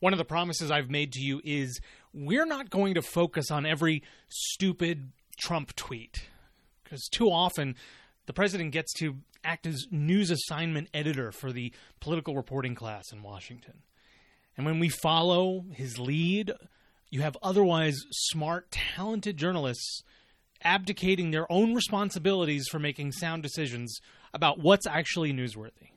One of the promises I've made to you is we're not going to focus on every stupid Trump tweet. Because too often, the president gets to act as news assignment editor for the political reporting class in Washington. And when we follow his lead, you have otherwise smart, talented journalists abdicating their own responsibilities for making sound decisions about what's actually newsworthy.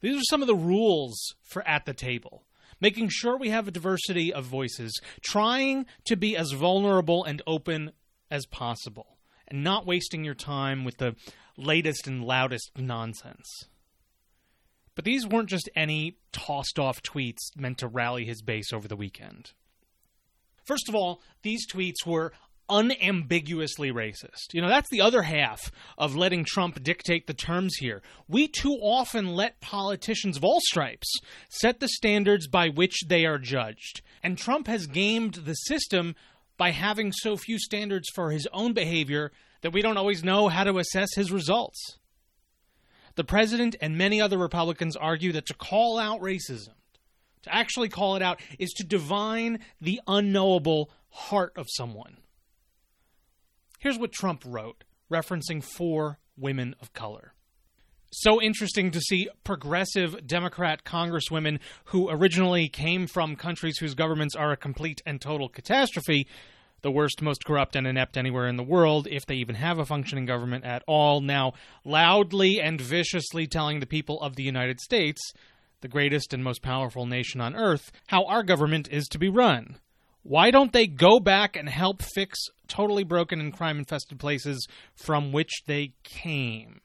These are some of the rules for At the Table. Making sure we have a diversity of voices, trying to be as vulnerable and open as possible, and not wasting your time with the latest and loudest nonsense. But these weren't just any tossed off tweets meant to rally his base over the weekend. First of all, these tweets were unambiguously racist. You know, that's the other half of letting Trump dictate the terms here. We too often let politicians of all stripes set the standards by which they are judged. And Trump has gamed the system by having so few standards for his own behavior that we don't always know how to assess his results. The president and many other Republicans argue that to call out racism, to actually call it out, is to divine the unknowable heart of someone. Here's what Trump wrote, referencing four women of color. So interesting to see progressive Democrat congresswomen who originally came from countries whose governments are a complete and total catastrophe, the worst, most corrupt, and inept anywhere in the world, if they even have a functioning government at all, now loudly and viciously telling the people of the United States, the greatest and most powerful nation on earth, how our government is to be run. Why don't they go back and help fix totally broken and crime infested places from which they came?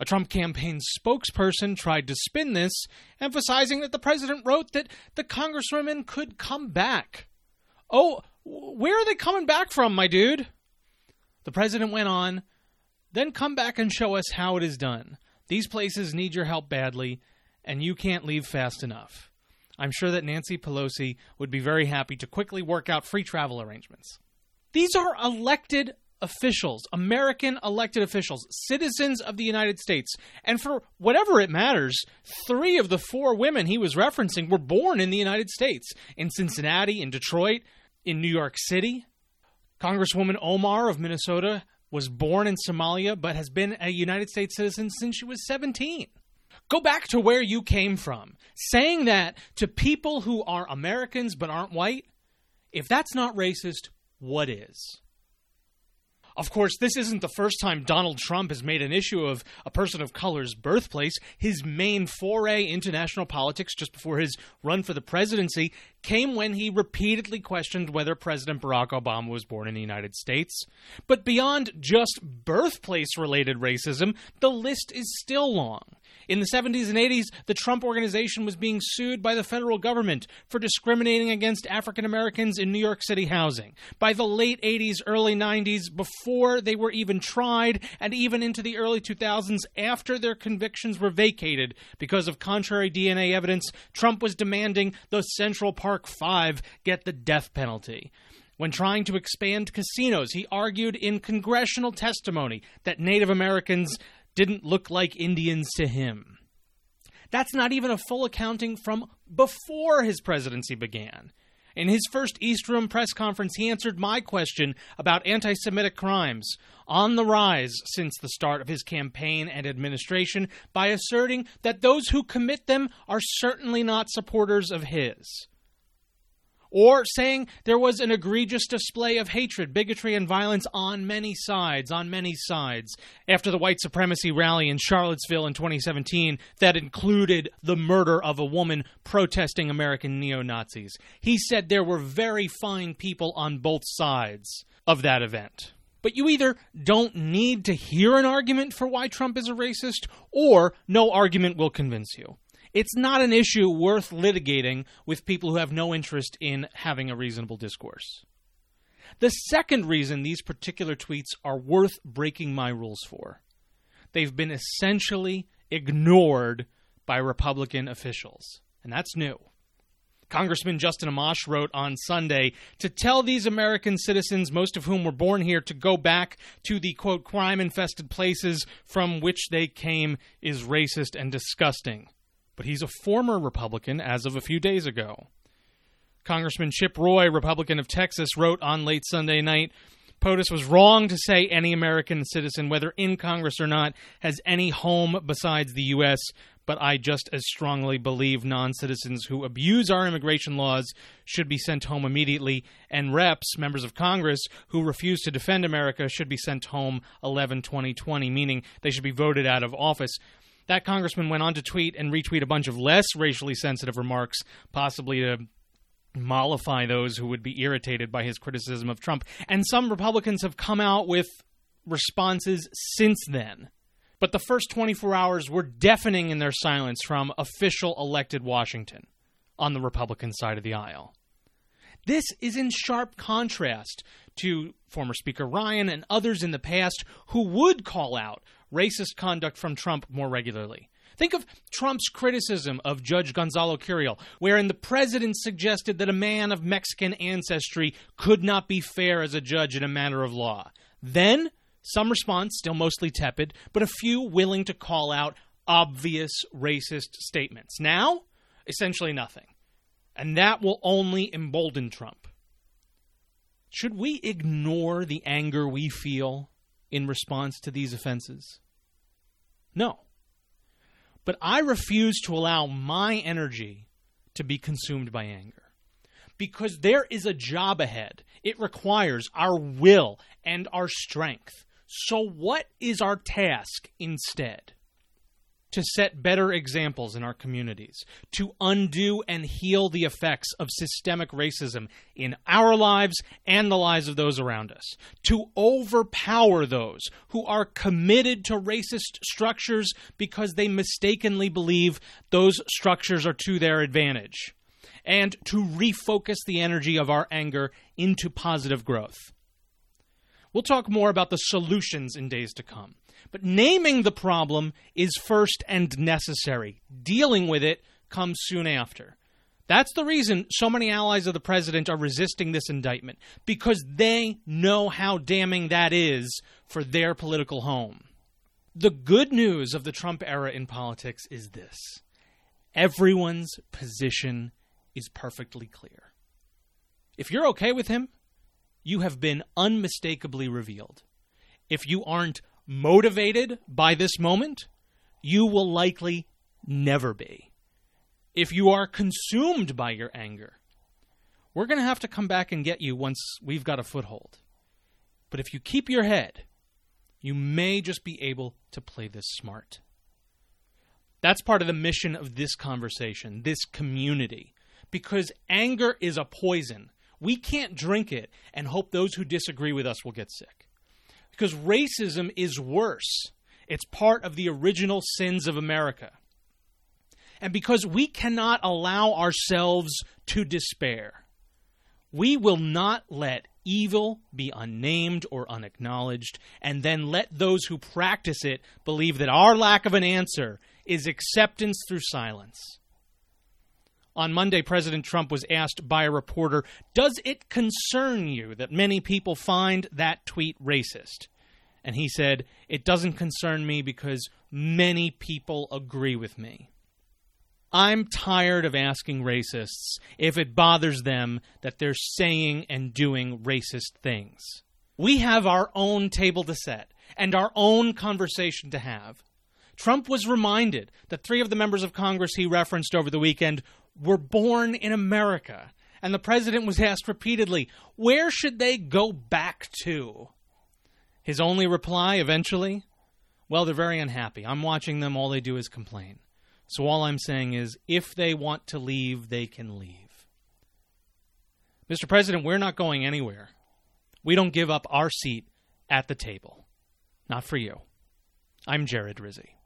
A Trump campaign spokesperson tried to spin this, emphasizing that the president wrote that the congresswomen could come back. Oh, where are they coming back from, my dude? The president went on, then come back and show us how it is done. These places need your help badly, and you can't leave fast enough. I'm sure that Nancy Pelosi would be very happy to quickly work out free travel arrangements. These are elected officials, American elected officials, citizens of the United States. And for whatever it matters, three of the four women he was referencing were born in the United States in Cincinnati, in Detroit, in New York City. Congresswoman Omar of Minnesota was born in Somalia but has been a United States citizen since she was 17. Go back to where you came from. Saying that to people who are Americans but aren't white, if that's not racist, what is? Of course, this isn't the first time Donald Trump has made an issue of a person of color's birthplace. His main foray into national politics just before his run for the presidency came when he repeatedly questioned whether President Barack Obama was born in the United States. But beyond just birthplace related racism, the list is still long. In the 70s and 80s, the Trump Organization was being sued by the federal government for discriminating against African Americans in New York City housing. By the late 80s, early 90s, before they were even tried, and even into the early 2000s, after their convictions were vacated because of contrary DNA evidence, Trump was demanding the Central Park Five get the death penalty. When trying to expand casinos, he argued in congressional testimony that Native Americans didn't look like Indians to him. That's not even a full accounting from before his presidency began. In his first East Room press conference, he answered my question about anti Semitic crimes on the rise since the start of his campaign and administration by asserting that those who commit them are certainly not supporters of his or saying there was an egregious display of hatred, bigotry, and violence on many sides, on many sides, after the white supremacy rally in Charlottesville in 2017 that included the murder of a woman protesting American neo Nazis. He said there were very fine people on both sides of that event. But you either don't need to hear an argument for why Trump is a racist, or no argument will convince you it's not an issue worth litigating with people who have no interest in having a reasonable discourse. The second reason these particular tweets are worth breaking my rules for they've been essentially ignored by Republican officials, and that's new. Congressman Justin Amash wrote on Sunday to tell these American citizens, most of whom were born here, to go back to the quote crime infested places from which they came is racist and disgusting. But he's a former Republican as of a few days ago. Congressman Chip Roy, Republican of Texas, wrote on late Sunday night POTUS was wrong to say any American citizen, whether in Congress or not, has any home besides the U.S., but I just as strongly believe non citizens who abuse our immigration laws should be sent home immediately, and reps, members of Congress, who refuse to defend America should be sent home 11 2020, meaning they should be voted out of office. That congressman went on to tweet and retweet a bunch of less racially sensitive remarks, possibly to mollify those who would be irritated by his criticism of Trump. And some Republicans have come out with responses since then. But the first 24 hours were deafening in their silence from official elected Washington on the Republican side of the aisle. This is in sharp contrast to former Speaker Ryan and others in the past who would call out racist conduct from Trump more regularly. Think of Trump's criticism of Judge Gonzalo Curiel, wherein the president suggested that a man of Mexican ancestry could not be fair as a judge in a matter of law. Then, some response, still mostly tepid, but a few willing to call out obvious racist statements. Now, essentially nothing. And that will only embolden Trump. Should we ignore the anger we feel in response to these offenses? No. But I refuse to allow my energy to be consumed by anger. Because there is a job ahead. It requires our will and our strength. So, what is our task instead? To set better examples in our communities, to undo and heal the effects of systemic racism in our lives and the lives of those around us, to overpower those who are committed to racist structures because they mistakenly believe those structures are to their advantage, and to refocus the energy of our anger into positive growth. We'll talk more about the solutions in days to come. But naming the problem is first and necessary. Dealing with it comes soon after. That's the reason so many allies of the president are resisting this indictment, because they know how damning that is for their political home. The good news of the Trump era in politics is this everyone's position is perfectly clear. If you're okay with him, you have been unmistakably revealed. If you aren't motivated by this moment, you will likely never be. If you are consumed by your anger, we're going to have to come back and get you once we've got a foothold. But if you keep your head, you may just be able to play this smart. That's part of the mission of this conversation, this community, because anger is a poison. We can't drink it and hope those who disagree with us will get sick. Because racism is worse. It's part of the original sins of America. And because we cannot allow ourselves to despair, we will not let evil be unnamed or unacknowledged, and then let those who practice it believe that our lack of an answer is acceptance through silence. On Monday, President Trump was asked by a reporter, Does it concern you that many people find that tweet racist? And he said, It doesn't concern me because many people agree with me. I'm tired of asking racists if it bothers them that they're saying and doing racist things. We have our own table to set and our own conversation to have. Trump was reminded that three of the members of Congress he referenced over the weekend were born in America. And the president was asked repeatedly, where should they go back to? His only reply eventually, well, they're very unhappy. I'm watching them. All they do is complain. So all I'm saying is, if they want to leave, they can leave. Mr. President, we're not going anywhere. We don't give up our seat at the table. Not for you. I'm Jared Rizzi.